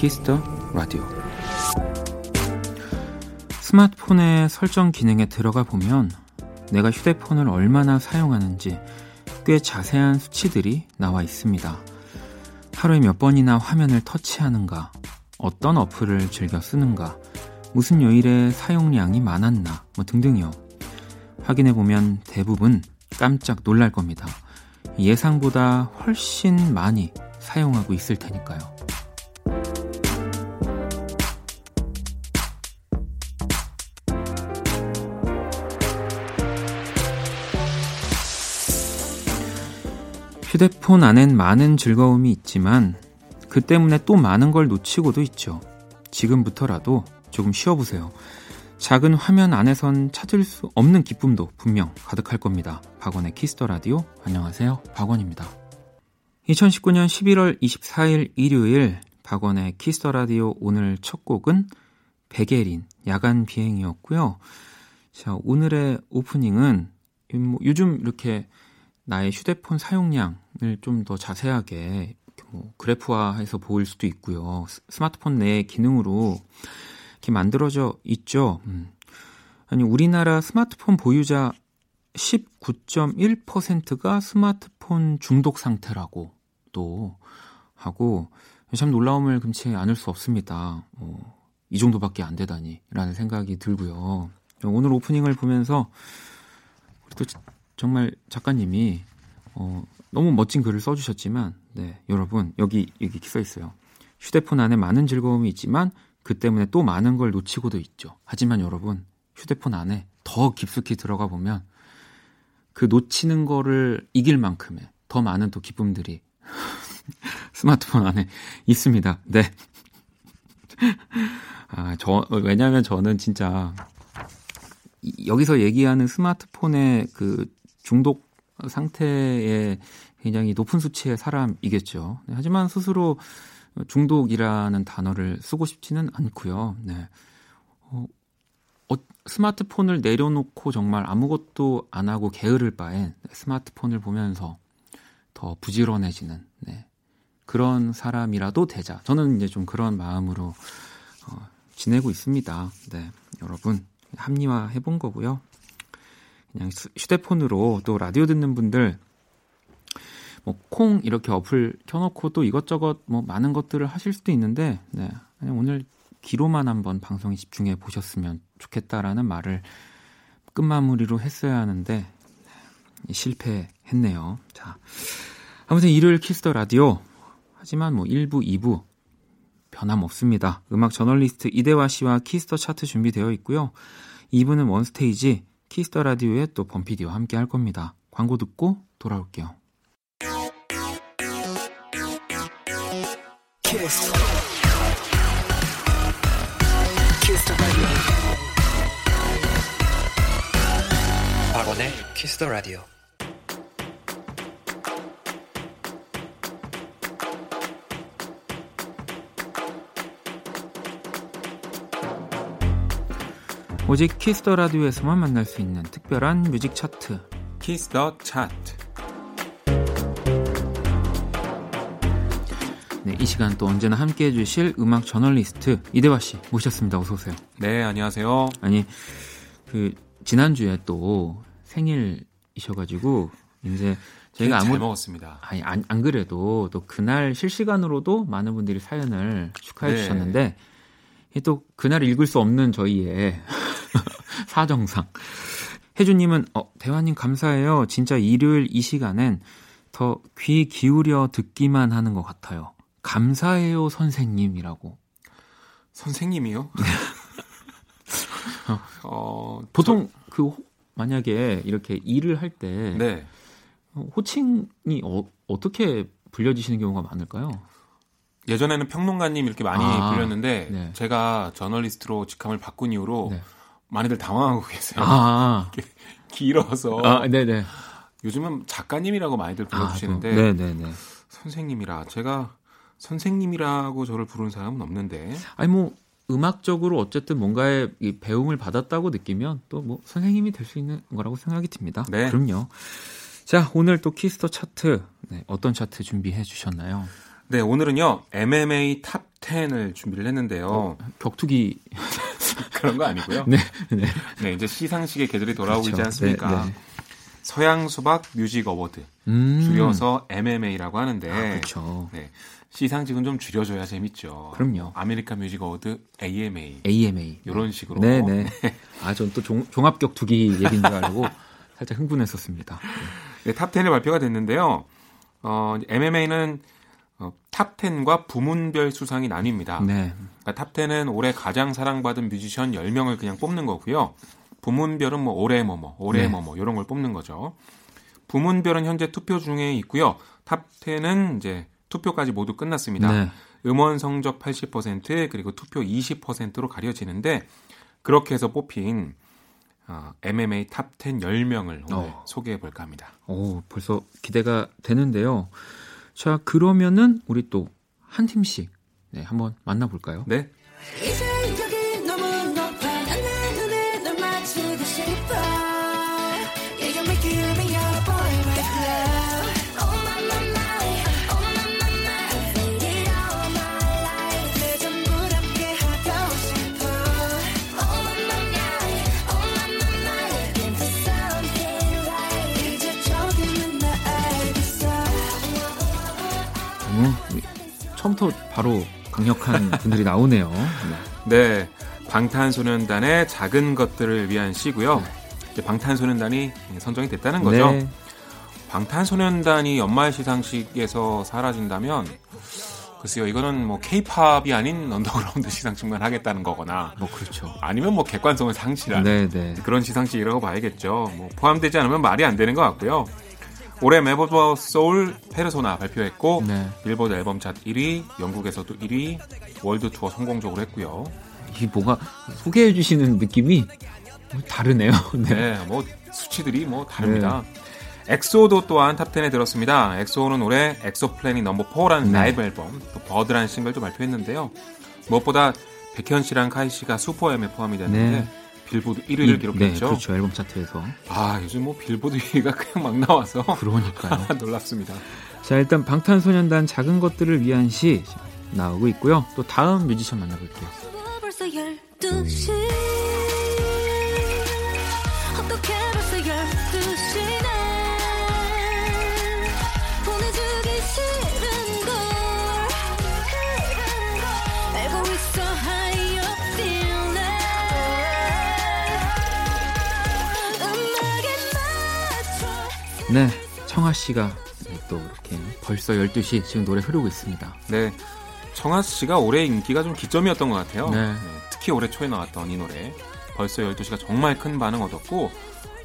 Kiss the Radio 스마트폰의 설정 기능에 들어가 보면 내가 휴대폰을 얼마나 사용하는지 꽤 자세한 수치들이 나와 있습니다. 하루에 몇 번이나 화면을 터치하는가, 어떤 어플을 즐겨 쓰는가, 무슨 요일에 사용량이 많았나, 뭐 등등이요. 확인해 보면 대부분 깜짝 놀랄 겁니다. 예상보다 훨씬 많이 사용하고 있을 테니까요. 휴대폰 안엔 많은 즐거움이 있지만 그 때문에 또 많은 걸 놓치고도 있죠. 지금부터라도 조금 쉬어보세요. 작은 화면 안에선 찾을 수 없는 기쁨도 분명 가득할 겁니다. 박원의 Kiss the Radio. 안녕하세요. 박원입니다. 2019년 11월 24일 일요일 박원의 Kiss the Radio 오늘 첫 곡은 베게린 야간 비행이었고요. 자, 오늘의 오프닝은 뭐 요즘 이렇게 나의 휴대폰 사용량을 좀 더 자세하게 뭐 그래프화해서 보일 수도 있고요. 스마트폰 내 기능으로 이렇게 만들어져 있죠. 음. 아니 우리나라 스마트폰 보유자 19.1%가 스마트폰 중독 상태라고 또 하고 참 놀라움을 금치 않을 수 없습니다. 어, 이 정도밖에 안 되다니라는 생각이 들고요. 오늘 오프닝을 보면서 우리 또 정말 작가님이 어, 너무 멋진 글을 써주셨지만, 네, 여러분 여기 여기 써 있어요. 휴대폰 안에 많은 즐거움이 있지만 그 때문에 또 많은 걸 놓치고도 있죠. 하지만 여러분 휴대폰 안에 더 깊숙이 들어가 보면 그 놓치는 거를 이길 만큼의 더 많은 또 기쁨들이 스마트폰 안에 있습니다. 네. 아, 저, 왜냐면 저는 진짜 여기서 얘기하는 스마트폰의 그 중독 상태에 굉장히 높은 수치의 사람이겠죠. 네, 하지만 스스로 중독이라는 단어를 쓰고 싶지는 않고요. 네. 어, 어, 스마트폰을 내려놓고 정말 아무것도 안 하고 게으를 바엔 스마트폰을 보면서 더 부지런해지는 네. 그런 사람이라도 되자. 저는 이제 좀 그런 마음으로 어, 지내고 있습니다. 네, 여러분 합리화 해본 거고요. 그냥 휴대폰으로 또 라디오 듣는 분들 뭐 콩 이렇게 어플 켜놓고 또 이것저것 뭐 많은 것들을 하실 수도 있는데 네, 그냥 오늘 귀로만 한번 방송에 집중해 보셨으면 좋겠다라는 말을 끝마무리로 했어야 하는데 실패했네요. 자, 아무튼 일요일 Kiss the Radio 하지만 뭐 1부, 2부 변함없습니다. 음악 저널리스트 이대화 씨와 Kiss the Chart 준비되어 있고요. 2부는 원스테이지 Kiss the Radio에 또 범피디와 함께 할 겁니다. 광고 듣고 돌아올게요. Kiss. Kiss the Radio. 박원의 Kiss the Radio. 오직 Kiss the Radio에서만 만날 수 있는 특별한 뮤직 차트 Kiss the Chart 네, 이 시간 또 언제나 함께 해주실 음악 저널리스트 이대화 씨 모셨습니다. 어서 오세요. 네, 안녕하세요. 아니 그 지난 주에 또 생일이셔가지고 이제 저희가 아무 잘 먹었습니다. 아니 안, 안, 그래도 또 그날 실시간으로도 많은 분들이 사연을 축하해 네. 주셨는데 또 그날 읽을 수 없는 저희의 사정상. 혜주님은, 어, 대화님 감사해요. 진짜 일요일 이 시간엔 더 귀 기울여 듣기만 하는 것 같아요. 감사해요, 선생님이라고. 선생님이요? 네. 어, 어, 보통 저... 그, 만약에 이렇게 일을 할 때. 네. 어, 호칭이 어, 어떻게 불려지시는 경우가 많을까요? 예전에는 평론가님 이렇게 많이 아, 불렸는데 네. 제가 저널리스트로 직함을 바꾼 이후로 네. 많이들 당황하고 계세요. 아. 길어서. 아, 네네. 요즘은 작가님이라고 많이들 불러주시는데. 아, 네 네 네. 선생님이라. 제가 선생님이라고 저를 부르는 사람은 없는데. 아니, 뭐, 음악적으로 어쨌든 뭔가의 배움을 받았다고 느끼면 또 뭐 선생님이 될 수 있는 거라고 생각이 듭니다. 네. 그럼요. 자, 오늘 또 Kiss the Chart 네, 어떤 차트 준비해 주셨나요? 네, 오늘은요. MMA top 10을 준비를 했는데요. 어, 격투기 그런 거 아니고요. 네, 네. 네, 이제 시상식의 계절이 돌아오고 그렇죠. 있지 않습니까? 네, 네. 서양 수박 Music Award 음. 줄여서 MMA라고 하는데 아, 그렇죠. 네. 시상식은 좀 줄여줘야 재밌죠. 그럼요. American Music Award AMA. AMA. 이런 식으로. 네네. 네. 아, 전 또 종합격투기 얘기인 줄 알고 살짝 흥분했었습니다. 네, top 10이 발표가 됐는데요. 어, MMA는 어, top 10과 부문별 수상이 나뉩니다. 네. 그러니까 top 10은 올해 가장 사랑받은 뮤지션 10명을 그냥 뽑는 거고요. 부문별은 뭐 올해 뭐뭐, 올해 네. 뭐뭐 이런 걸 뽑는 거죠. 부문별은 현재 투표 중에 있고요. top 10은 이제 투표까지 모두 끝났습니다. 네. 음원 성적 80% 그리고 투표 20%로 가려지는데 그렇게 해서 뽑힌 어, MMA top 10 10명을 오늘 어. 소개해 볼까 합니다. 오, 벌써 기대가 되는데요. 자, 그러면은 우리 또 한 팀씩 네, 한번 만나 볼까요? 네. 처음부터 바로 강력한 분들이 나오네요. 네. 방탄소년단의 작은 것들을 위한 시고요. 이제 방탄소년단이 선정이 됐다는 거죠. 네. 방탄소년단이 연말 시상식에서 사라진다면 글쎄요, 이거는 뭐 케이팝이 아닌 언더그라운드 시상식만 하겠다는 거거나 뭐 그렇죠. 아니면 뭐 객관성을 상실한 네, 네. 그런 시상식이라고 봐야겠죠. 뭐 포함되지 않으면 말이 안 되는 것 같고요. 올해 Map of the Soul Persona 발표했고 네. 빌보드 앨범 차트 1위, 영국에서도 1위, 월드 투어 성공적으로 했고요. 이 뭐가 소개해 주시는 느낌이 다르네요. 네. 네. 뭐 수치들이 뭐 다릅니다. 네. 엑소도 또한 탑10에 들었습니다. 엑소는 올해 엑소 Planet number 4라는 네. 라이브 앨범, 또 Bird라는 싱글도 발표했는데요. 무엇보다 백현 씨랑 카이 씨가 슈퍼엠에 포함이 됐는데 네. 빌보드 1위를 네, 기록했죠. 네, 그렇죠. 앨범 차트에서. 아, 요즘 뭐 빌보드 1위가 그냥 막 나와서 그러니까요. 놀랍습니다. 자, 일단 방탄소년단 작은 것들을 위한 시 나오고 있고요. 또 다음 뮤지션 만나볼게요. 네, 청하 씨가 또 이렇게 벌써 12시 지금 노래 흐르고 있습니다. 네. 청하 씨가 올해 인기가 좀 기점이었던 것 같아요. 네. 네, 특히 올해 초에 나왔던 이 노래. 벌써 12시가 정말 큰 반응 얻었고,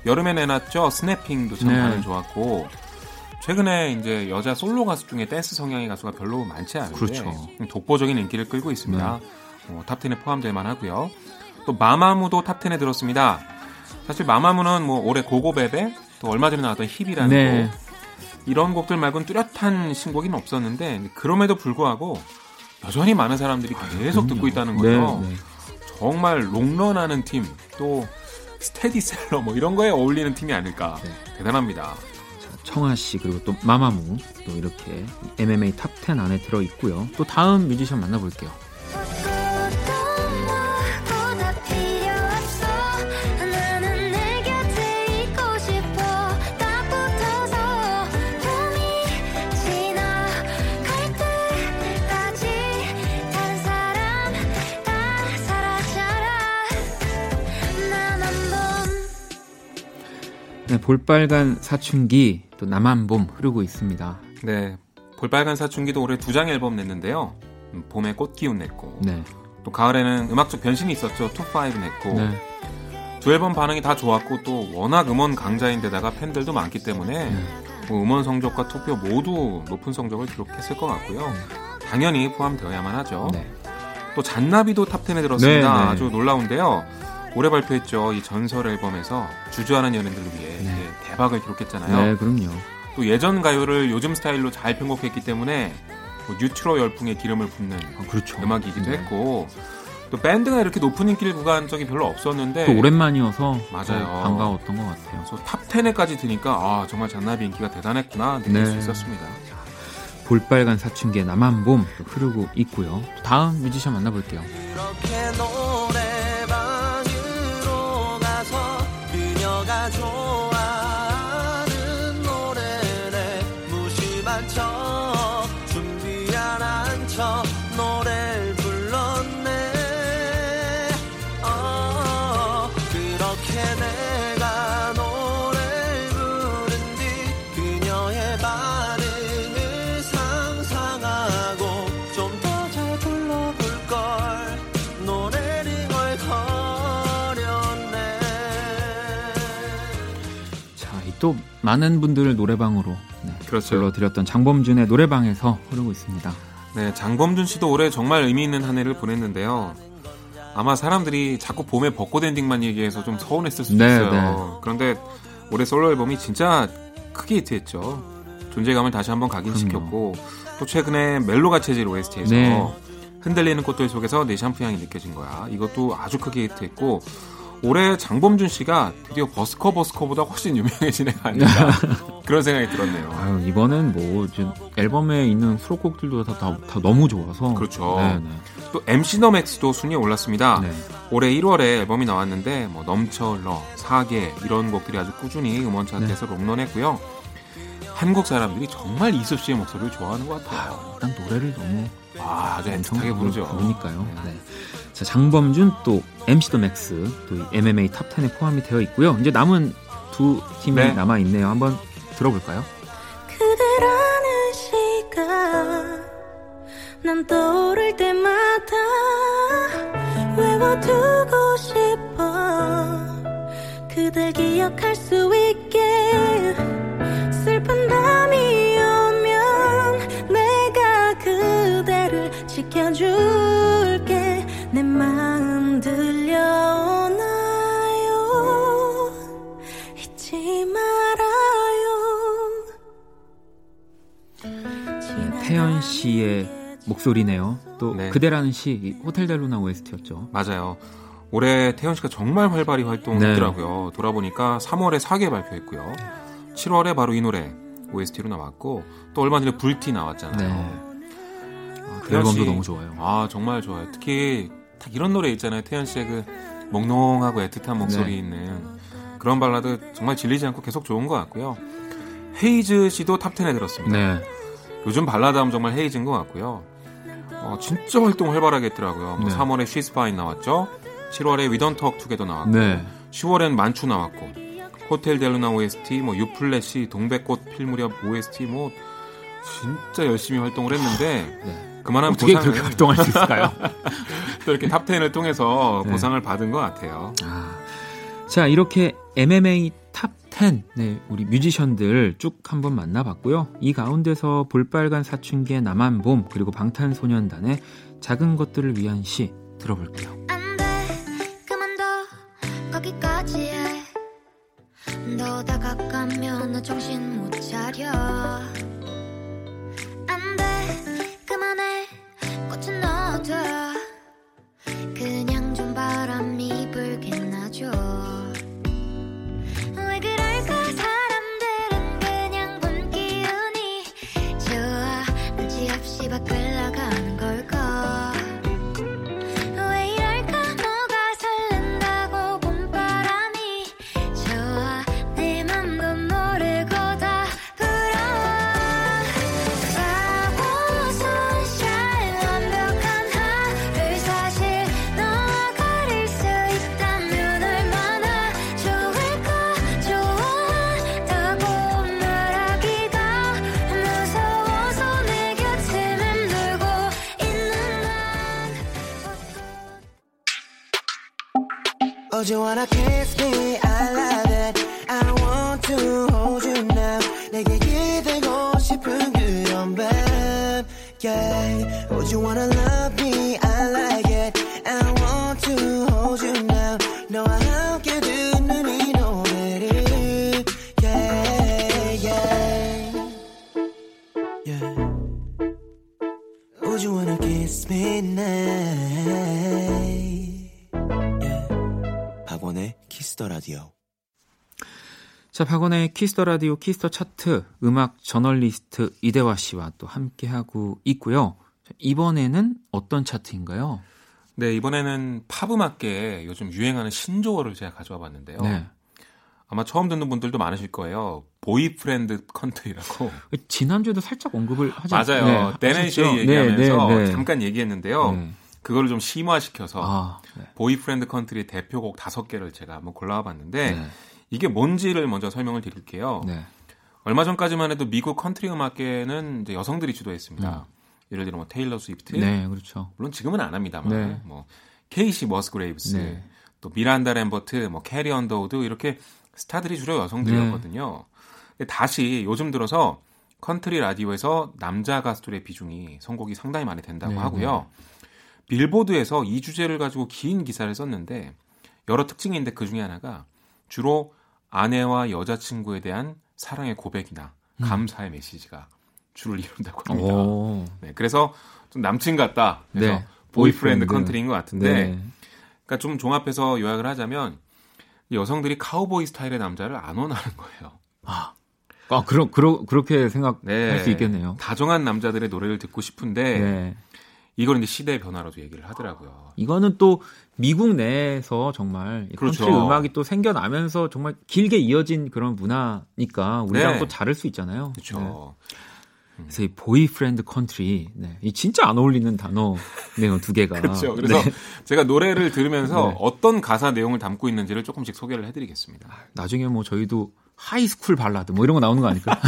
여름에 내놨죠. Snapping도 참 네. 반응 좋았고, 최근에 이제 여자 솔로 가수 중에 댄스 성향의 가수가 별로 많지 않은데 그렇죠. 독보적인 인기를 끌고 있습니다. 네. 어, 탑10에 포함될 만하고요. 또 마마무도 탑10에 들었습니다. 사실 마마무는 뭐 올해 고고베베 또 얼마 전에 나왔던 HIP이라는 네. 곡 이런 곡들 말고는 뚜렷한 신곡이 없었는데 그럼에도 불구하고 여전히 많은 사람들이 계속 아, 듣고 있다는 거죠. 네, 네. 정말 롱런하는 팀, 또 스테디셀러 뭐 이런 거에 어울리는 팀이 아닐까. 네. 대단합니다. 청하 씨 그리고 또 마마무 또 이렇게 MMA 탑10 안에 들어 있고요. 또 다음 뮤지션 만나볼게요. 볼빨간 사춘기 또 나만, 봄 흐르고 있습니다. 네, 볼빨간 사춘기도 올해 두 장 앨범 냈는데요. 음, 봄에 꽃 기운 냈고 네. 또 가을에는 음악적 변신이 있었죠. Two Five 냈고 네. 두 앨범 반응이 다 좋았고 또 워낙 음원 강자인데다가 팬들도 많기 때문에 네. 뭐 음원 성적과 투표 모두 높은 성적을 기록했을 것 같고요. 당연히 포함되어야만 하죠. 네. 또 잔나비도 탑10에 들었습니다. 네, 네. 아주 놀라운데요. 올해 발표했죠. 이 전설 앨범에서 주저하는 연인들을 위해 네. 대박을 기록했잖아요. 네, 그럼요. 또 예전 가요를 요즘 스타일로 잘 편곡했기 때문에 뭐 뉴트로 열풍에 기름을 붓는 아, 그렇죠. 음악이기도 네. 했고 또 밴드가 이렇게 높은 인기를 구가한 적이 별로 없었는데 또 오랜만이어서 맞아요. 반가웠던 것 같아요. 그래서 탑 10에까지 드니까 아 정말 잔나비 인기가 대단했구나 느낄 네. 수 있었습니다. 볼빨간 사춘기의 나만, 봄 흐르고 있고요. 다음 뮤지션 만나볼게요. 많은 분들을 노래방으로 네, 그렇죠. 불러드렸던 장범준의 노래방에서 흐르고 있습니다. 네, 장범준 씨도 올해 정말 의미 있는 한 해를 보냈는데요. 아마 사람들이 자꾸 봄에 벚꽃 엔딩만 얘기해서 좀 서운했을 수도 네, 있어요. 네. 그런데 올해 솔로 앨범이 진짜 크게 히트했죠. 존재감을 다시 한번 각인시켰고 또 최근에 멜로가 체질 OST에서 네. 흔들리는 꽃들 속에서 내 샴푸 향이 느껴진 거야. 이것도 아주 크게 히트했고 올해 장범준 씨가 드디어 버스커 버스커보다 훨씬 유명해진 애가 아닌가 그런 생각이 들었네요. 아유, 이번엔 뭐 앨범에 있는 수록곡들도 다, 다, 다 너무 좋아서 그렇죠. 네네. 네. 또 MC 더 맥스도 순위에 올랐습니다. 네. 올해 1월에 앨범이 나왔는데 뭐 넘쳐 흘러 사계 이런 곡들이 아주 꾸준히 음원 차트에서 네. 롱런했고요. 한국 사람들이 정말 이수 씨의 목소리를 좋아하는 것 같아요. 아, 일단 노래를 너무 아, 아주 애틋하게 부르죠. 그러니까요. 네. 네. 자, 장범준 또 MC 더 맥스 또 MMA 탑 10에 포함이 되어 있고요. 이제 남은 두 팀이 네. 남아 있네요. 한번 들어볼까요? 그대라는 시간 난 떠오를 때마다 외워두고 싶어 그댈 기억할 수 있게 슬픈 밤이 오면 내가 그대를 지켜줄게 내 마음 들려오나요 잊지 말아요 네, 태연 씨의 목소리네요. 또 네. 그대라는 시 호텔 델루나 OST였죠. 맞아요. 올해 태연 씨가 정말 활발히 활동했더라고요. 네. 돌아보니까 3월에 4개 발표했고요. 7월에 바로 이 노래 OST로 나왔고 또 얼마 전에 불티 나왔잖아요. 네. 아, 그 앨범도 너무 좋아요. 아 정말 좋아요. 특히 딱 이런 노래 있잖아요. 태연 씨의 그 몽롱하고 애틋한 목소리 네. 있는 그런 발라드 정말 질리지 않고 계속 좋은 것 같고요. 헤이즈 씨도 탑 10에 들었습니다. 네. 요즘 발라드 하면 정말 헤이즈인 것 같고요. 어, 진짜 활동 활발하게 했더라고요. 뭐 네. 3월에 She's Fine 나왔죠. 7월에 We Don't Talk Together 나왔고 네. 10월엔 만추 나왔고 호텔 델루나 OST, 뭐 유플래시, 동백꽃 필 무렵 OST 뭐 진짜 열심히 활동을 했는데 네. 그만한 어떻게 보상을 그렇게 활동할 수 있을까요? 또 이렇게 탑10을 통해서 네. 보상을 받은 것 같아요. 아. 자, 이렇게 MMA 탑 10, 네, 우리 뮤지션들 쭉 한번 만나봤고요. 이 가운데서 볼빨간 사춘기의 나만, 봄, 그리고 방탄소년단의 작은 것들을 위한 시 들어볼게요. 안 돼, 그만둬, 거기까지 해. 너 다가가면 너 정신 못 차려. 안 돼, 그만해, 꽃은 넣어 para 자, 박원의 키스 더 라디오 키스 더 차트 음악 저널리스트 이대화 씨와 또 함께 하고 있고요. 이번에는 어떤 차트인가요? 네, 이번에는 팝 음악계에 요즘 유행하는 신조어를 제가 가져와 봤는데요. 네. 아마 처음 듣는 분들도 많으실 거예요. boyfriend country라고. 지난주에도 살짝 언급을 하지 맞아요. 네, 댄 앤 셰이 네, 얘기하면서 네, 네, 잠깐 얘기했는데요. 네. 그거를 좀 심화시켜서 아, 네. boyfriend country 대표곡 다섯 개를 제가 한번 골라와 봤는데 이게 뭔지를 먼저 설명을 드릴게요. 얼마 전까지만 해도 미국 컨트리 음악계는 이제 여성들이 주도했습니다. 음. 예를 들어 뭐 테일러 스위프트, 네, 그렇죠. 물론 지금은 안 합니다만 뭐 케이시 머스그레이브스, 또 미란다 램버트, 뭐 캐리 언더우드 이렇게 스타들이 주로 여성들이었거든요. 네. 다시 요즘 들어서 컨트리 라디오에서 남자 가수들의 비중이 선곡이 상당히 많이 된다고 네, 하고요. 네. 빌보드에서 이 주제를 가지고 긴 기사를 썼는데 여러 특징이 있는데 그 중에 하나가 주로 아내와 여자친구에 대한 사랑의 고백이나 음. 감사의 메시지가 주를 이룬다고 합니다. 네, 그래서 좀 남친 같다. 그래서 네. boyfriend country인 것 같은데, 네. 그러니까 좀 종합해서 요약을 하자면 여성들이 카우보이 스타일의 남자를 안 원하는 거예요. 아, 아 그러, 그러, 그렇게 생각할 네. 수 있겠네요. 다정한 남자들의 노래를 듣고 싶은데 네. 이걸 이제 시대의 변화로도 얘기를 하더라고요. 이거는 또 미국 내에서 정말 그렇죠. 컨트리 음악이 또 생겨나면서 정말 길게 이어진 그런 문화니까 우리랑 네. 또 다를 수 있잖아요. 그렇죠. 네. 그래서 이 boyfriend country, 네. 이 진짜 안 어울리는 단어네요, 두 개가. 그렇죠. 그래서 네. 제가 노래를 들으면서 네. 어떤 가사 내용을 담고 있는지를 조금씩 소개를 해드리겠습니다. 나중에 뭐 저희도 high school 발라드 뭐 이런 거 나오는 거 아닐까?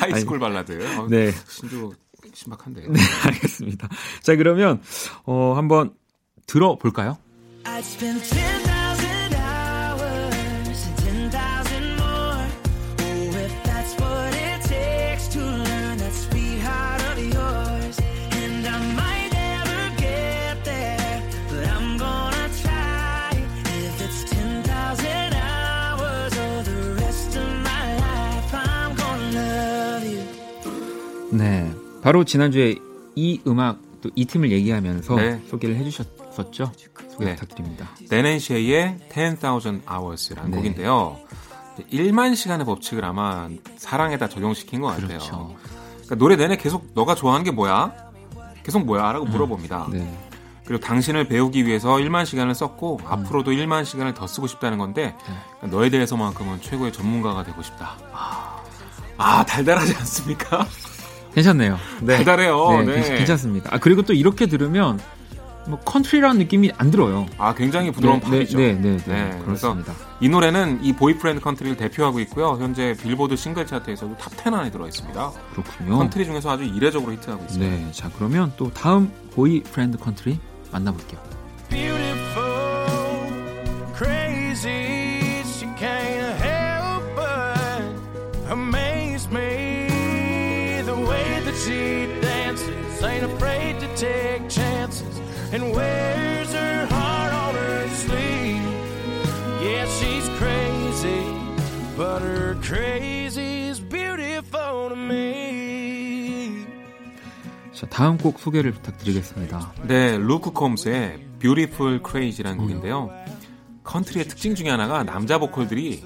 하이스쿨 발라드. 어, 네. 신조 신박한데요. 네, 알겠습니다. 자, 그러면 어 한번 들어볼까요? 바로 지난주에 이 음악 또 이 팀을 얘기하면서 네. 소개를 해주셨었죠. 소개 네. 부탁드립니다. 네넨쉐이의 10,000 Hours라는 네. 곡인데요. 1만 시간의 법칙을 아마 사랑에다 적용시킨 것 같아요. 그렇죠. 그러니까 노래 내내 계속 너가 좋아하는 게 뭐야? 계속 뭐야? 라고 음. 물어봅니다. 네. 그리고 당신을 배우기 위해서 1만 시간을 썼고 음. 앞으로도 1만 시간을 더 쓰고 싶다는 건데 네. 그러니까 너에 대해서만큼은 최고의 전문가가 되고 싶다. 아, 아 달달하지 않습니까? 괜찮네요. 네. 달달해요. 네, 네. 괜찮습니다. 아, 그리고 또 이렇게 들으면 뭐 컨트리라는 느낌이 안 들어요. 아 굉장히 부드러운 네, 팝이죠. 네, 네, 네, 네, 그렇습니다. 이 노래는 이 boyfriend country를 대표하고 있고요. 현재 빌보드 싱글 차트에서도 탑10 안에 들어 있습니다. 그렇군요. 컨트리 중에서 아주 이례적으로 히트하고 있습니다. 네, 자 그러면 또 다음 boyfriend country 만나볼게요. Beautiful, crazy, and wears her heart on her sleeve. Yeah, she's crazy, but her crazy's beautiful to me. 자, 다음 곡 소개를 부탁드리겠습니다. 네, 루크 콤스의 Beautiful Crazy라는 음. 곡인데요. 컨트리의 특징 중에 하나가 남자 보컬들이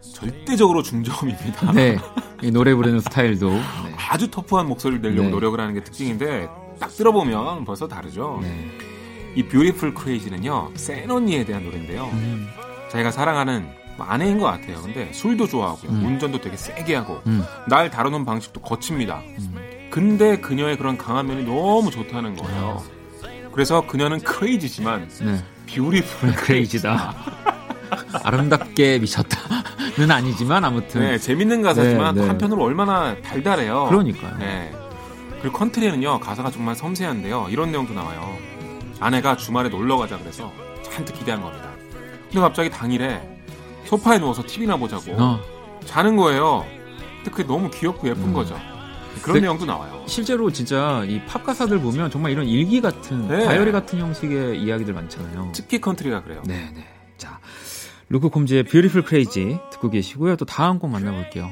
절대적으로 중저음입니다. 네. 이 노래 부르는 스타일도 네. 아주 터프한 목소리를 내려고 네. 노력을 하는 게 특징인데 딱 들어보면 벌써 다르죠. 네. 이 Beautiful Crazy는요 센 언니에 대한 노래인데요. 음. 자기가 사랑하는 뭐 아내인 것 같아요. 근데 술도 좋아하고요. 음. 운전도 되게 세게 하고 음. 날 다루는 방식도 거칩니다. 음. 근데 그녀의 그런 강한 면이 너무 좋다는 거예요. 그래서 그녀는 crazy지만 네. beautiful crazy다. 아름답게 미쳤다는 아니지만 아무튼 네, 재밌는 가사지만 네, 네. 한편으로 얼마나 달달해요. 그러니까요. 네. 그리고 컨트리는요 가사가 정말 섬세한데요. 이런 내용도 나와요. 아내가 주말에 놀러 가자 그래서 잔뜩 기대한 겁니다. 근데 갑자기 당일에 소파에 누워서 TV나 보자고 어. 자는 거예요. 근데 그게 너무 귀엽고 예쁜 음. 거죠. 그런 내용도 나와요. 실제로 진짜 이 팝 가사들 보면 정말 이런 일기 같은 네. 다이어리 같은 형식의 이야기들 많잖아요. 특히 컨트리가 그래요. 네, 네. 자, 루크 콤즈의 Beautiful Crazy 듣고 계시고요. 또 다음 곡 만나볼게요.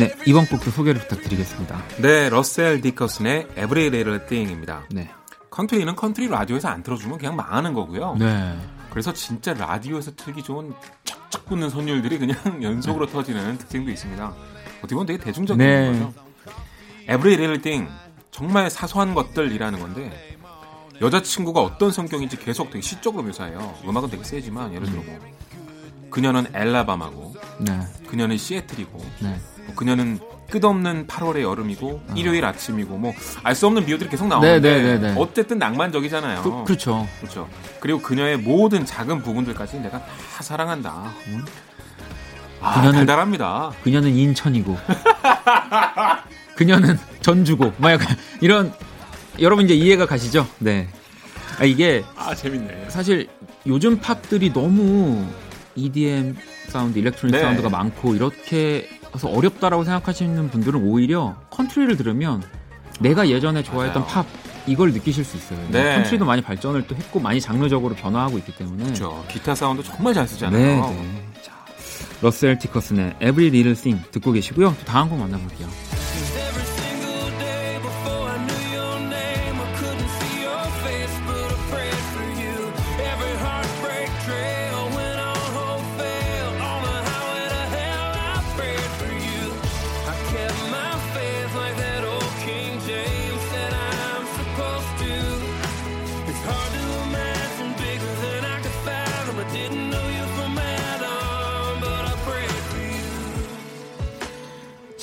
네, 이번 곡도 소개를 부탁드리겠습니다. 네, 러셀 디커슨의 Every Little Thing입니다. 네. 컨트리는 컨트리 라디오에서 안 틀어주면 그냥 망하는 거고요. 네. 그래서 진짜 라디오에서 틀기 좋은 쫙쫙 붙는 선율들이 그냥 연속으로 네. 터지는 특징도 있습니다. 어떻게 보면 되게 대중적인 네. 거죠. Every Little Thing 정말 사소한 것들이라는 건데 여자친구가 어떤 성격인지 계속 되게 시적으로 묘사해요. 음악은 되게 세지만 예를 들어 뭐 그녀는 엘라바마고 네. 그녀는 시애틀이고 네. 뭐 그녀는 끝없는 8월의 여름이고 어. 일요일 아침이고 뭐 알 수 없는 비유들이 계속 나오는데 네, 네, 네, 네, 어쨌든 낭만적이잖아요. 그, 렇죠 그렇죠. 그리고 그녀의 모든 작은 부분들까지 내가 다 사랑한다. 음? 아, 그녀는 달달합니다. 그녀는 인천이고 그녀는 전주고 막 약간 이런 여러분 이제 이해가 가시죠? 네. 아, 이게 아 재밌네. 사실 요즘 팝들이 너무 EDM 사운드, electronic 네. 사운드가 많고 이렇게 해서 어렵다라고 생각하시는 분들은 오히려 컨트리를 들으면 내가 예전에 좋아했던 맞아요. 팝 이걸 느끼실 수 있어요. 네. 컨트리도 많이 발전을 또 했고 많이 장르적으로 변화하고 있기 때문에 그렇죠. 기타 사운드 정말 잘 쓰잖아요. 네, 네. 자, 러셀 디커슨의 Every Little Thing 듣고 계시고요. 또 다음 곡 만나볼게요.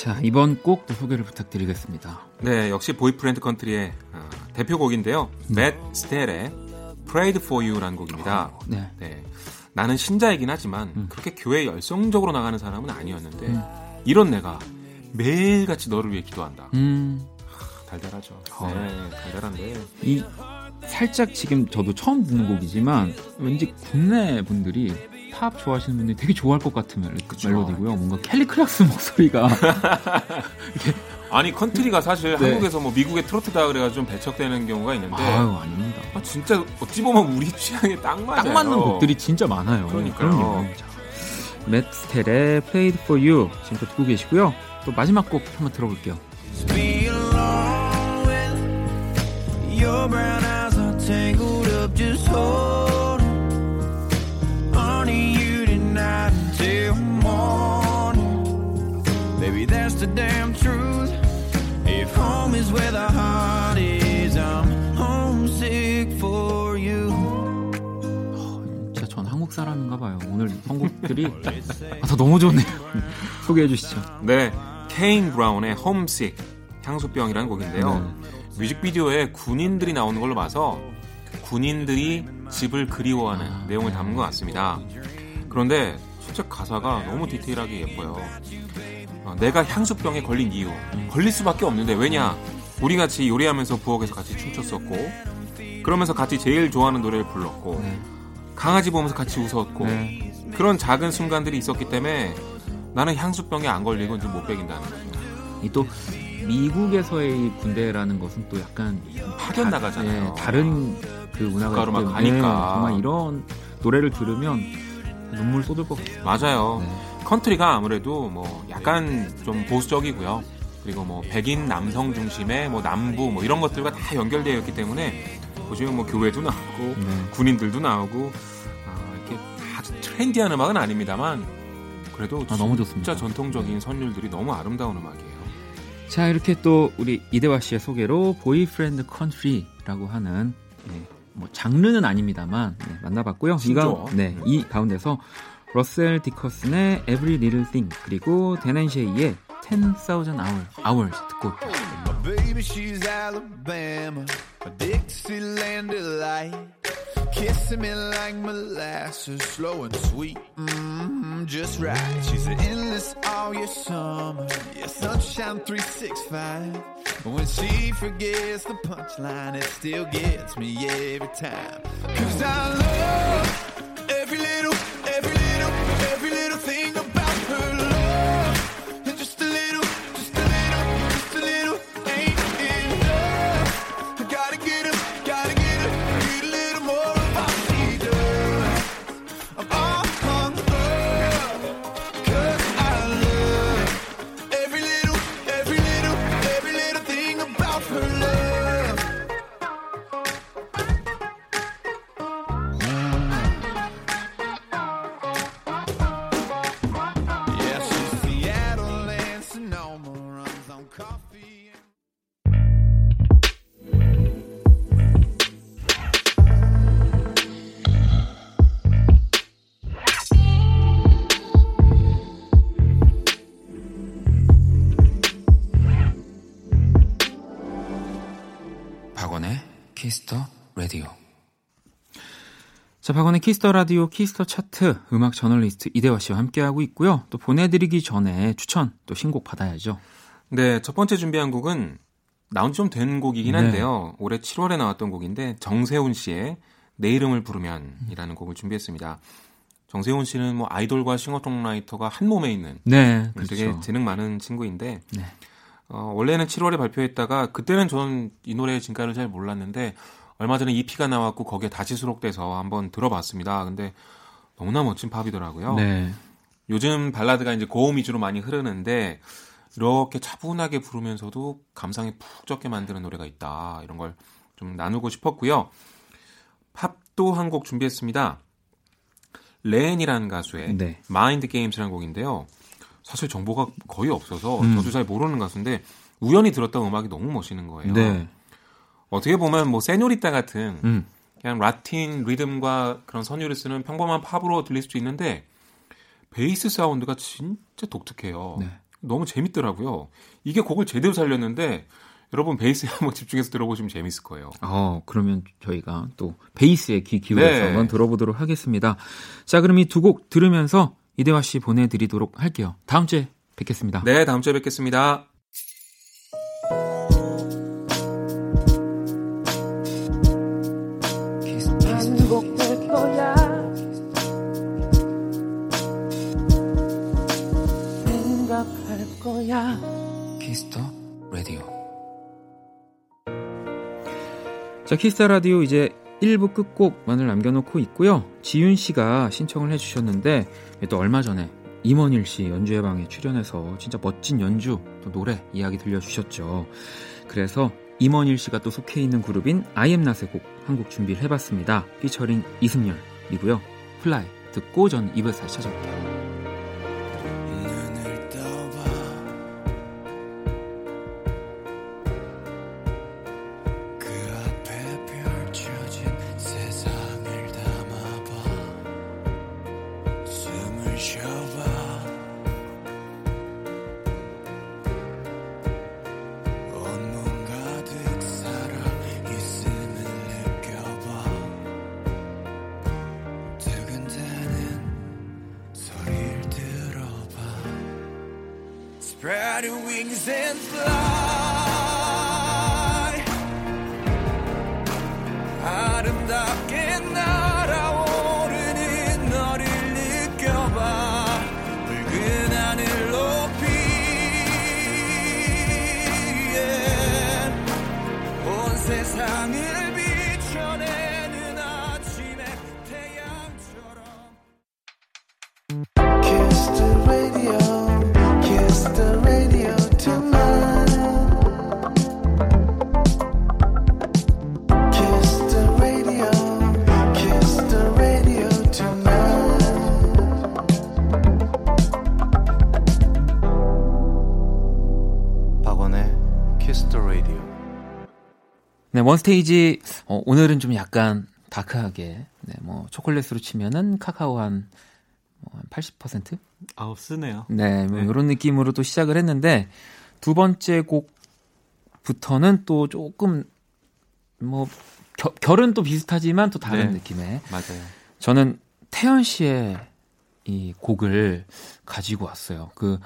자, 이번 곡도 소개를 부탁드리겠습니다. 네, 역시 boyfriend country의 어, 대표곡인데요. 맷 네. 스텔의 Prayed for You라는 곡입니다. 어, 네. 네. 나는 신자이긴 하지만 음. 그렇게 교회 열성적으로 나가는 사람은 아니었는데 음. 이런 내가 매일같이 너를 위해 기도한다. 음. 하, 달달하죠. 어. 네, 달달한데. 이 살짝 지금 저도 처음 듣는 곡이지만 왠지 국내 분들이 팝 좋아하시는 분들이 되게 좋아할 것 같은 멜로디고요. 뭔가 켈리 클락슨 목소리가 아니 컨트리가 사실 네. 한국에서 뭐 미국의 트로트다 그래가지고 좀 배척되는 경우가 있는데 아유 아닙니다. 아, 진짜 어찌 보면 우리 취향에 딱 맞아요. 딱 맞는 곡들이 진짜 많아요. 그러니까요. 맷 스텔의 Prayed for You 지금 또 듣고 계시고요. 또 마지막 곡 한번 들어볼게요. The damn truth. If home is where the heart is, I'm homesick for you. 진짜 전 한국 사람인가 봐요. 오늘 선곡들이 아, 다 너무 좋네요. 소개해 주시죠. 네. 케인 브라운의 홈식 향수병이라는 곡인데요. 네. 뮤직비디오에 군인들이 나오는 걸로 봐서 군인들이 집을 그리워하는 아, 내용을 담은 것 같습니다. 그런데 진짜 가사가 너무 디테일하게 예뻐요. 어, 내가 향수병에 걸린 이유 걸릴 수밖에 없는데 왜냐 우리 같이 요리하면서 부엌에서 같이 춤췄었고 그러면서 같이 제일 좋아하는 노래를 불렀고 네. 강아지 보면서 같이 웃었고 네. 그런 작은 순간들이 있었기 때문에 나는 향수병에 안 걸리고 좀못 배긴다는 거죠. 또 미국에서의 군대라는 것은 또 약간 파견 나가잖아요. 네, 다른 그 문화가 있기 때문에 가니까. 정말 이런 노래를 들으면 눈물 쏟을 것 같아요. 맞아요. 네. 컨트리가 아무래도 뭐 약간 좀 보수적이고요. 그리고 뭐 백인 남성 중심의 뭐 남부 뭐 이런 것들과 다 연결되어 있기 때문에 보시면 뭐 교회도 나오고 네. 군인들도 나오고 아, 이렇게 아주 트렌디한 음악은 아닙니다만 그래도 아, 너무 좋습니다. 진짜 전통적인 선율들이 너무 아름다운 음악이에요. 자 이렇게 또 우리 이대화 씨의 소개로 boyfriend country라고 하는 네, 뭐 장르는 아닙니다만 네, 만나봤고요. 이가 네, 이 가운데서 러셀 디커슨의 Every Little Thing 그리고 데넨쉐이의 10,000 Hours, hours 듣고 올게요. Baby, she's Alabama, a Dixieland delight. Kissing me like molasses, slow and sweet, mm-hmm, just right. She's an endless all year summer, yeah, sunshine 365. But when she forgets the punchline, it still gets me every time. Cause I love Kiss the Radio. 자, 박원의 Kiss the Radio Kiss the Chart 음악 저널리스트 이대화 씨와 함께하고 있고요. 또 보내드리기 전에 추천 또 신곡 받아야죠. 네, 첫 번째 준비한 곡은 나온 지 좀 된 곡이긴 네. 한데요. 네. 올해 7월에 나왔던 곡인데 정세운 씨의 내 이름을 부르면이라는 곡을 준비했습니다. 정세운 씨는 뭐 아이돌과 싱어송라이터가 한 몸에 있는 네, 그렇죠. 되게 재능 많은 친구인데 네. 어, 원래는 7월에 발표했다가 그때는 저는 이 노래의 진가를 잘 몰랐는데 얼마 전에 EP가 나왔고 거기에 다시 수록돼서 한번 들어봤습니다. 근데 너무나 멋진 팝이더라고요. 네. 요즘 발라드가 이제 고음 위주로 많이 흐르는데 이렇게 차분하게 부르면서도 감상이 푹 젖게 만드는 노래가 있다. 이런 걸 좀 나누고 싶었고요. 팝도 한 곡 준비했습니다. 레인이라는 가수의 네. Mind Games라는 곡인데요. 사실 정보가 거의 없어서 음. 저도 잘 모르는 가수인데 우연히 들었던 음악이 너무 멋있는 거예요. 네. 어떻게 보면 뭐 세뇨리따 같은 음. 그냥 라틴 리듬과 그런 선율을 쓰는 평범한 팝으로 들릴 수도 있는데 베이스 사운드가 진짜 독특해요. 네. 너무 재밌더라고요. 이게 곡을 제대로 살렸는데 여러분 베이스에 한번 집중해서 들어보시면 재밌을 거예요. 어, 그러면 저희가 또 베이스에 귀 기울여서 네. 한번 들어보도록 하겠습니다. 자, 그럼 이 두 곡 들으면서 이대화 씨 보내드리도록 할게요. 다음 주에 뵙겠습니다. 네, 다음 주에 뵙겠습니다. Kiss the Radio. 자, Kiss the Radio 이제 1부 끝곡만을 남겨놓고 있고요. 지윤 씨가 신청을 해주셨는데 또 얼마 전에 임헌일 씨 연주의 방에 출연해서 진짜 멋진 연주 또 노래 이야기 들려주셨죠. 그래서 임헌일 씨가 또 속해 있는 그룹인 아이엠낫의 곡 한 곡 준비를 해봤습니다. 피처링 이승열이고요. Fly 듣고 전 2부에 다시 찾아올게요. Spread your wings and fly. 원스테이지 어, 오늘은 좀 약간 다크하게 네, 뭐 초콜릿으로 치면은 카카오 한, 뭐, 80%? 아우 쓰네요. 네, 뭐 네. 이런 느낌으로 또 시작을 했는데 두 번째 곡부터는 또 조금 뭐 겨, 결은 또 비슷하지만 또 다른 네. 느낌의 맞아요. 저는 태연 씨의 이 곡을 가지고 왔어요. 그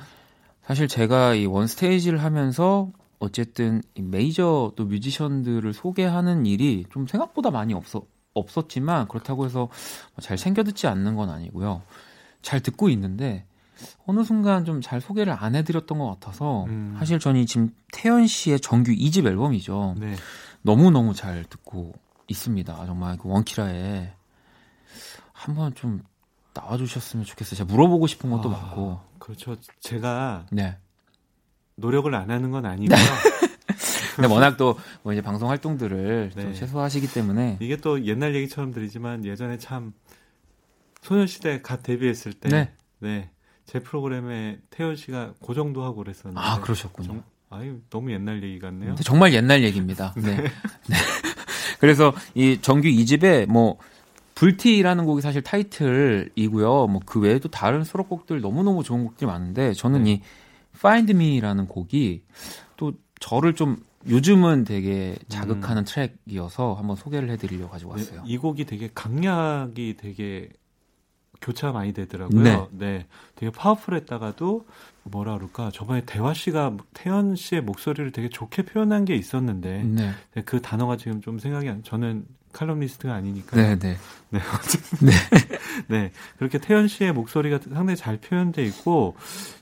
사실 제가 이 원스테이지를 하면서 어쨌든 메이저 또 뮤지션들을 소개하는 일이 좀 생각보다 많이 없어, 없었지만 그렇다고 해서 잘 챙겨 듣지 않는 건 아니고요. 잘 듣고 있는데 어느 순간 좀 잘 소개를 안 해드렸던 것 같아서 음. 사실 저는 지금 태연 씨의 정규 2집 앨범이죠. 네. 너무너무 잘 듣고 있습니다. 정말 그 원키라에 한번 좀 나와주셨으면 좋겠어요. 제가 물어보고 싶은 것도 아, 많고. 그렇죠. 제가 네. 노력을 안 하는 건 아니고요. 근데 워낙 또 뭐 이제 방송 활동들을 네. 또 최소화하시기 때문에 이게 또 옛날 얘기처럼 들리지만 예전에 참 소녀시대 갓 데뷔했을 때 네. 네. 제 프로그램에 태연 씨가 고정도 하고 그랬었는데 아 그러셨군요. 정, 아유 너무 옛날 얘기 같네요. 정말 옛날 얘기입니다. 네. 네. 네. 그래서 이 정규 2집에 뭐 불티라는 곡이 사실 타이틀이고요. 뭐 그 외에도 다른 수록곡들 너무너무 좋은 곡들이 많은데 저는 네. 이 Find Me라는 곡이 또 저를 좀 요즘은 되게 자극하는 음. 트랙이어서 한번 소개를 해드리려고 가지고 네, 왔어요. 네, 이 곡이 되게 강약이 되게 교차가 많이 되더라고요. 네. 네. 되게 파워풀했다가도 뭐라 그럴까 저번에 대화 씨가 태연 씨의 목소리를 되게 좋게 표현한 게 있었는데 네. 네그 단어가 지금 좀 생각이 안 저는 칼럼니스트가 아니니까 네, 네. 네. 네. 네. 그렇게 태연 씨의 목소리가 상당히 잘 표현돼 있고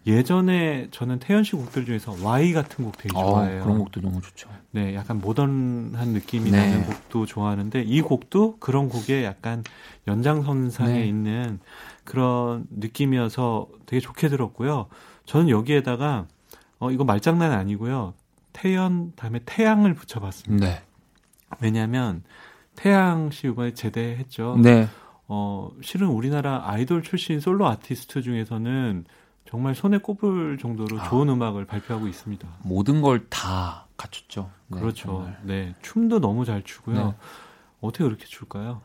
예전에 저는 태연 씨 곡들 중에서 Y 같은 곡 되게 어, 좋아해요. 어, 그런 곡도 너무 좋죠. 네, 약간 모던한 느낌이 네. 나는 곡도 좋아하는데 이 곡도 그런 곡에 약간 연장선상에 네. 있는 그런 느낌이어서 되게 좋게 들었고요. 저는 여기에다가 어 이거 말장난 아니고요. 태연 다음에 태양을 붙여봤습니다. 네. 왜냐하면 태양 씨 이번에 제대했죠. 네. 어 실은 우리나라 아이돌 출신 솔로 아티스트 중에서는 정말 손에 꼽을 정도로 아, 좋은 음악을 발표하고 있습니다. 모든 걸 다 갖췄죠. 네, 그렇죠. 정말. 네, 춤도 너무 잘 추고요. 네. 어떻게 그렇게 출까요?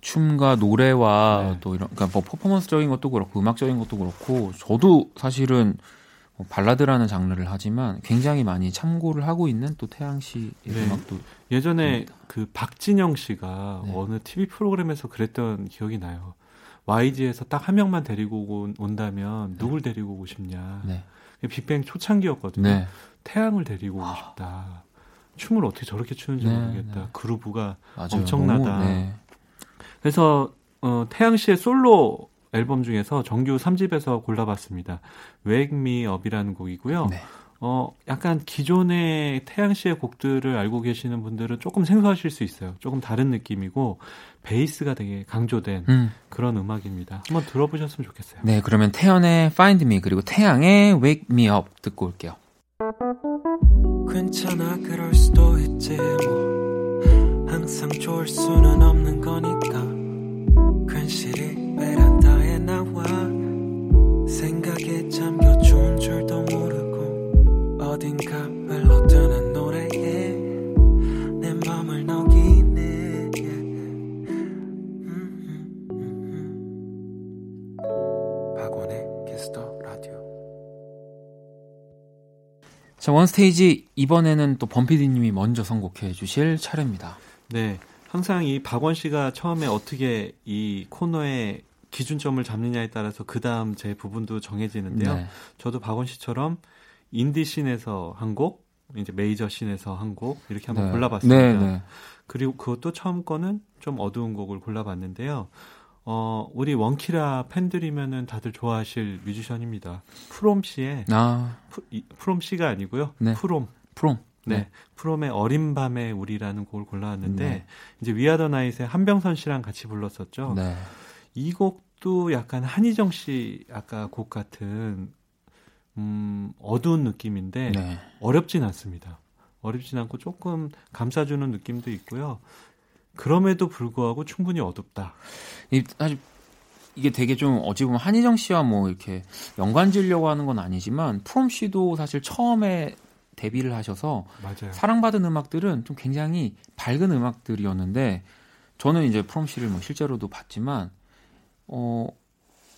춤과 노래와 네. 또 이런 그러니까 뭐 퍼포먼스적인 것도 그렇고 음악적인 것도 그렇고 저도 사실은 뭐 발라드라는 장르를 하지만 굉장히 많이 참고를 하고 있는 또 태양 씨의 네. 음악도 예전에 합니다. 그 박진영 씨가 네. 어느 TV 프로그램에서 그랬던 기억이 나요. YG에서 딱 한 명만 데리고 온다면 네. 누굴 데리고 오고 싶냐. 네. 빅뱅 초창기였거든요. 네. 태양을 데리고 오고 싶다. 춤을 어떻게 저렇게 추는지 네, 모르겠다. 그루브가 맞아요. 엄청나다. 너무, 그래서 어, 태양 씨의 솔로 앨범 중에서 정규 3집에서 골라봤습니다. Wake Me Up이라는 곡이고요. 네. 어, 약간 기존의 태양 씨의 곡들을 알고 계시는 분들은 조금 생소하실 수 있어요. 조금 다른 느낌이고, 베이스가 되게 강조된 음. 그런 음악입니다. 한번 들어보셨으면 좋겠어요. 네, 그러면 태연의 Find Me, 그리고 태양의 Wake Me Up 듣고 올게요. 괜찮아, 그럴 수도 있지, 뭐. 항상 좋을 수는 없는 거니까. 괜시리 베란다에 나와. 생각에 잠겨 좋은 줄도 모르고 어딘가 흘러드는 노래에 내 맘을 녹이네 음, 음, 음, 박원의 Kiss the Radio 자 one stage 이번에는 또 범피디님이 먼저 선곡해 주실 차례입니다 네 항상 이 박원 씨가 처음에 어떻게 이 코너에 기준점을 잡느냐에 따라서 그 다음 제 부분도 정해지는데요. 네. 저도 박원 씨처럼 인디 씬에서 한 곡, 이제 메이저 씬에서 한 곡 이렇게 한번 네. 골라봤습니다. 네, 네, 그리고 그것도 처음 거는 좀 어두운 곡을 골라봤는데요. 어, 우리 원키라 팬들이면은 다들 좋아하실 뮤지션입니다. 프롬 씨의 아. 프, 프롬 씨가 아니고요. 네. 프롬. 프롬. 네. 네. 프롬의 어린 밤의 우리라는 곡을 골라왔는데 네. 이제 위아더 나잇의 한병선 씨랑 같이 불렀었죠. 네. 이 곡도 약간 한희정 씨 아까 곡 같은 음, 어두운 느낌인데 네. 어렵진 않습니다. 어렵진 않고 조금 감싸주는 느낌도 있고요. 그럼에도 불구하고 충분히 어둡다. 이, 사실 이게 되게 좀 어찌 보면 한희정 씨와 뭐 이렇게 연관 지으려고 하는 건 아니지만 프롬 씨도 사실 처음에 데뷔를 하셔서 맞아요. 사랑받은 음악들은 좀 굉장히 밝은 음악들이었는데 저는 이제 프롬 씨를 뭐 실제로도 봤지만 어,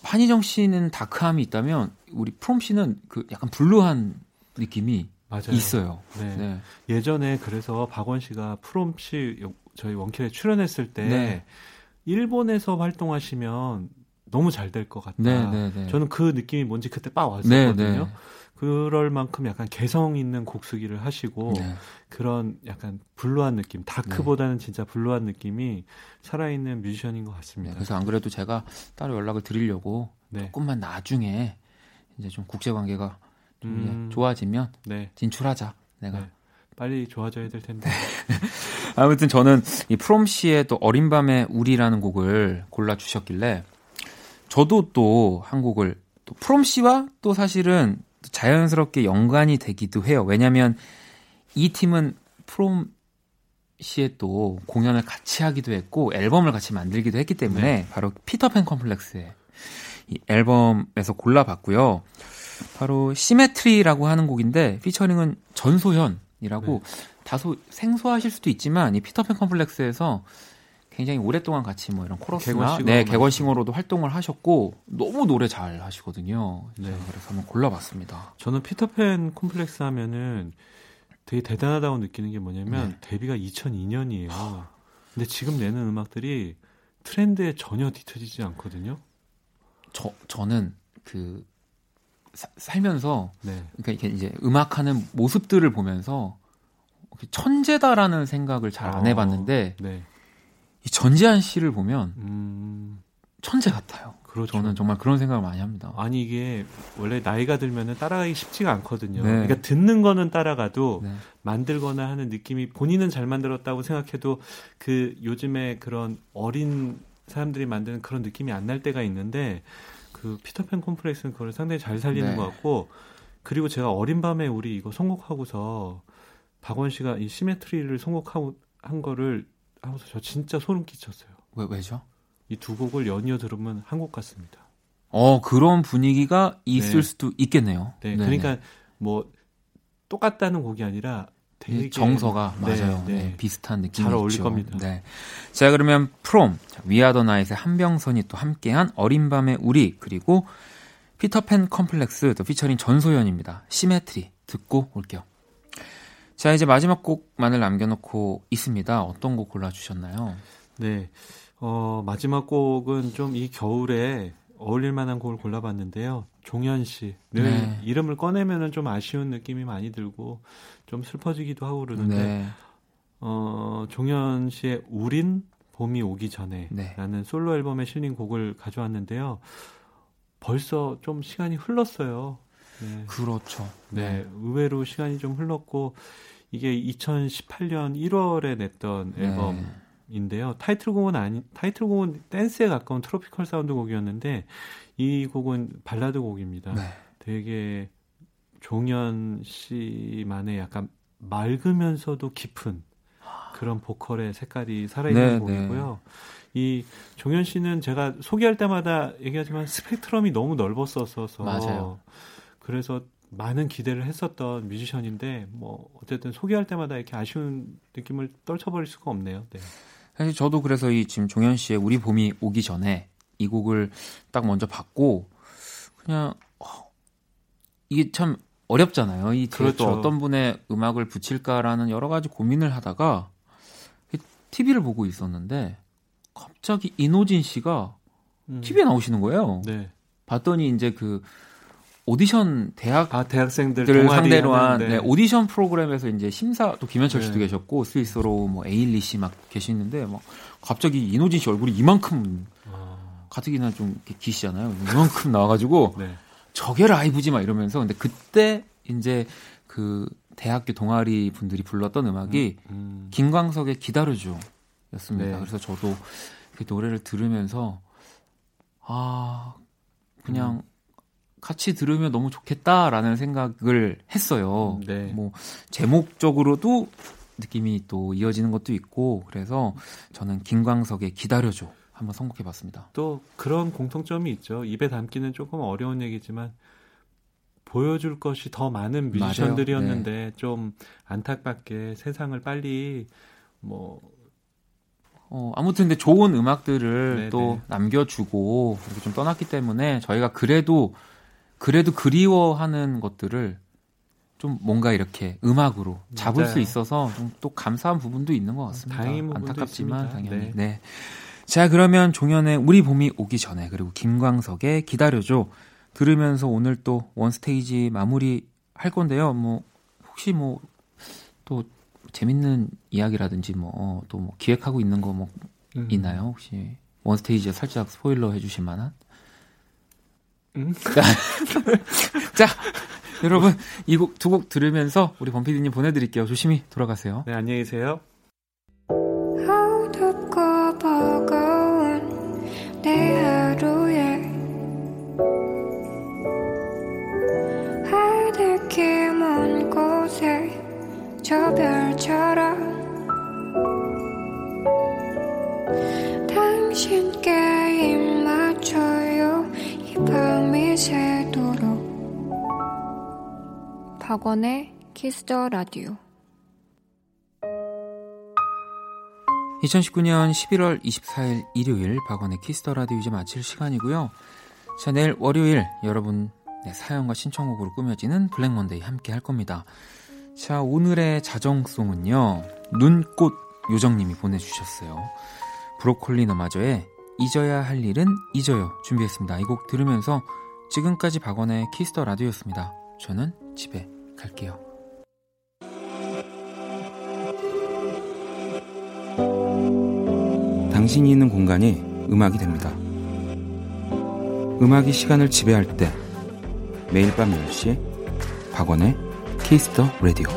한희정 씨는 다크함이 있다면 우리 프롬 씨는 그 약간 블루한 느낌이 맞아요. 있어요. 네. 네. 예전에 그래서 박원 씨가 프롬 씨 저희 원킬에 출연했을 때 네. 일본에서 활동하시면 너무 잘 될 것 같다. 네, 네, 네, 저는 그 느낌이 뭔지 그때 빡 왔었거든요. 네, 그럴 만큼 약간 개성 있는 곡쓰기를 하시고 네. 그런 약간 블루한 느낌, 다크보다는 네. 진짜 블루한 느낌이 살아있는 뮤지션인 것 같습니다. 네, 그래서 안 그래도 제가 따로 연락을 드리려고 네. 조금만 나중에 이제 좀 국제 관계가 좀 음... 좋아지면 네. 진출하자. 내가 네. 빨리 좋아져야 될 텐데. 아무튼 저는 이 프롬 씨의 또 어린 밤의 우리라는 곡을 골라 주셨길래 저도 또 한 곡을 또 프롬 씨와 또 사실은 자연스럽게 연관이 되기도 해요. 왜냐하면 이 팀은 프롬 씨의 또 공연을 같이 하기도 했고 앨범을 같이 만들기도 했기 때문에 네. 바로 피터팬 컴플렉스의 이 앨범에서 골라봤고요. 바로 시메트리라고 하는 곡인데 피처링은 전소현이라고 네. 다소 생소하실 수도 있지만 이 피터팬 컴플렉스에서 굉장히 오랫동안 같이 뭐 이런 코러스나 네 개걸싱어로도 활동을 하셨고 너무 노래 잘 하시거든요. 네. 그래서 한번 골라봤습니다. 저는 피터팬 콤플렉스 하면은 되게 대단하다고 느끼는 게 뭐냐면 네. 데뷔가 2002년이에요. 근데 지금 내는 음악들이 트렌드에 전혀 뒤처지지 않거든요. 저 저는 그 사, 살면서 네. 그러니까 이게 이제 음악하는 모습들을 보면서 천재다라는 생각을 잘안 아, 해봤는데 네. 이 전지한 씨를 보면 음... 천재 같아요. 그렇죠. 저는 정말 그런 생각을 많이 합니다. 아니 이게 원래 나이가 들면은 따라가기 쉽지가 않거든요. 네. 그러니까 듣는 거는 따라가도 네. 만들거나 하는 느낌이 본인은 잘 만들었다고 생각해도 그 요즘에 그런 어린 사람들이 만드는 그런 느낌이 안 날 때가 있는데 그 피터팬 콤플렉스는 그걸 상당히 잘 살리는 네. 것 같고 그리고 제가 어린 밤에 우리 이거 선곡하고서 박원 씨가 이 시메트리를 선곡하고 한 거를 하고서 저 진짜 소름 끼쳤어요. 왜 왜죠? 이 두 곡을 연이어 들으면 한 곡 같습니다. 어 그런 분위기가 있을 네. 수도 있겠네요. 네, 네네. 그러니까 뭐 똑같다는 곡이 아니라 되게 정서가 네, 맞아요. 네, 네. 비슷한 느낌이 잘 어울릴 있죠. 겁니다. 네. 자 그러면 프롬 위아더 나잇의 한병선이 또 함께한 어린 밤의 우리 그리고 피터팬 컴플렉스 또 피처링 전소연입니다. Symmetry 듣고 올게요. 자, 이제 마지막 곡만을 남겨놓고 있습니다. 어떤 곡 골라주셨나요? 네. 어, 마지막 곡은 좀 이 겨울에 어울릴 만한 곡을 골라봤는데요. 종현 씨. 늘 네. 이름을 꺼내면은 좀 아쉬운 느낌이 많이 들고 좀 슬퍼지기도 하고 그러는데, 네. 어, 종현 씨의 우린 봄이 오기 전에 네. 라는 솔로 앨범에 실린 곡을 가져왔는데요. 벌써 좀 시간이 흘렀어요. 네. 그렇죠. 네. 의외로 시간이 좀 흘렀고, 이게 2018년 1월에 냈던 네. 앨범 인데요. 타이틀곡은 아니 타이틀곡은 댄스에 가까운 트로피컬 사운드 곡이었는데 이 곡은 발라드 곡입니다. 네. 되게 종현 씨만의 약간 맑으면서도 깊은 그런 보컬의 색깔이 살아있는 네, 네. 곡이고요. 네. 이 종현 씨는 제가 소개할 때마다 얘기하지만 스펙트럼이 너무 넓었었어서 맞아요. 그래서 많은 기대를 했었던 뮤지션인데 뭐 어쨌든 소개할 때마다 이렇게 아쉬운 느낌을 떨쳐버릴 수가 없네요. 네. 사실 저도 그래서 이 지금 종현 씨의 우리 봄이 오기 전에 이 곡을 딱 먼저 받고 그냥 어, 이게 참 어렵잖아요. 이 그렇죠. 어떤 분의 음악을 붙일까라는 여러 가지 고민을 하다가 TV를 보고 있었는데 갑자기 이노진 씨가 음. TV에 나오시는 거예요. 네. 봤더니 이제 그 오디션 대학 아, 대학생들 상대로 한 네. 네, 오디션 프로그램에서 이제 심사 또 김현철 씨도 네. 계셨고 스위스로 뭐 에일리 씨 막 계시는데 막 갑자기 이노진 씨 얼굴이 이만큼 아. 가뜩이나 좀 기시잖아요. 이만큼 나와가지고 네. 저게 라이브지 막 이러면서 근데 그때 이제 그 대학교 동아리 분들이 불렀던 음악이 음, 음. 김광석의 기다려줘였습니다. 네. 그래서 저도 그 노래를 들으면서 아 그냥 음. 같이 들으면 너무 좋겠다라는 생각을 했어요. 음, 네. 뭐 제목적으로도 느낌이 또 이어지는 것도 있고 그래서 저는 김광석의 기다려줘 한번 선곡해 봤습니다. 또 그런 공통점이 있죠. 입에 담기는 조금 어려운 얘기지만 보여줄 것이 더 많은 뮤지션들이었는데 네. 좀 안타깝게 세상을 빨리 뭐 어, 아무튼 근데 좋은 음악들을 네네. 또 네. 남겨주고 이렇게 좀 떠났기 때문에 저희가 그래도 그래도 그리워하는 것들을 좀 뭔가 이렇게 음악으로 잡을 맞아요. 수 있어서 좀 또 감사한 부분도 있는 것 같습니다. 안타깝지만 있습니다. 당연히. 네. 네. 자 그러면 종현의 우리 봄이 오기 전에 그리고 김광석의 기다려줘 들으면서 오늘 또 원스테이지 마무리 할 건데요. 뭐 혹시 뭐 또 재밌는 이야기라든지 뭐 또뭐 뭐 기획하고 있는 거뭐 음. 있나요? 혹시 원스테이지에 살짝 스포일러 해주실 만한? 음? 자, 여러분 이 곡 두 곡 들으면서 우리 범피디님 보내드릴게요. 조심히 돌아가세요. 네, 안녕히 계세요. 저 별 박원의 키스더 라디오 2019년 11월 24일 일요일 박원의 키스더 라디오 이제 마칠 시간이고요. 자, 내일 월요일 여러분 네, 사연과 신청곡으로 꾸며지는 블랙 먼데이 함께 할 겁니다. 자, 오늘의 자정송은요. 눈꽃 요정님이 보내주셨어요. 브로콜리 너마저의 잊어야 할 일은 잊어요 준비했습니다. 이 곡 들으면서 지금까지 박원의 키스더 라디오였습니다. 저는 집에 갈게요. 당신이 있는 공간이 음악이 됩니다. 음악이 시간을 지배할 때 매일 밤 10시 박원의 키스터 라디오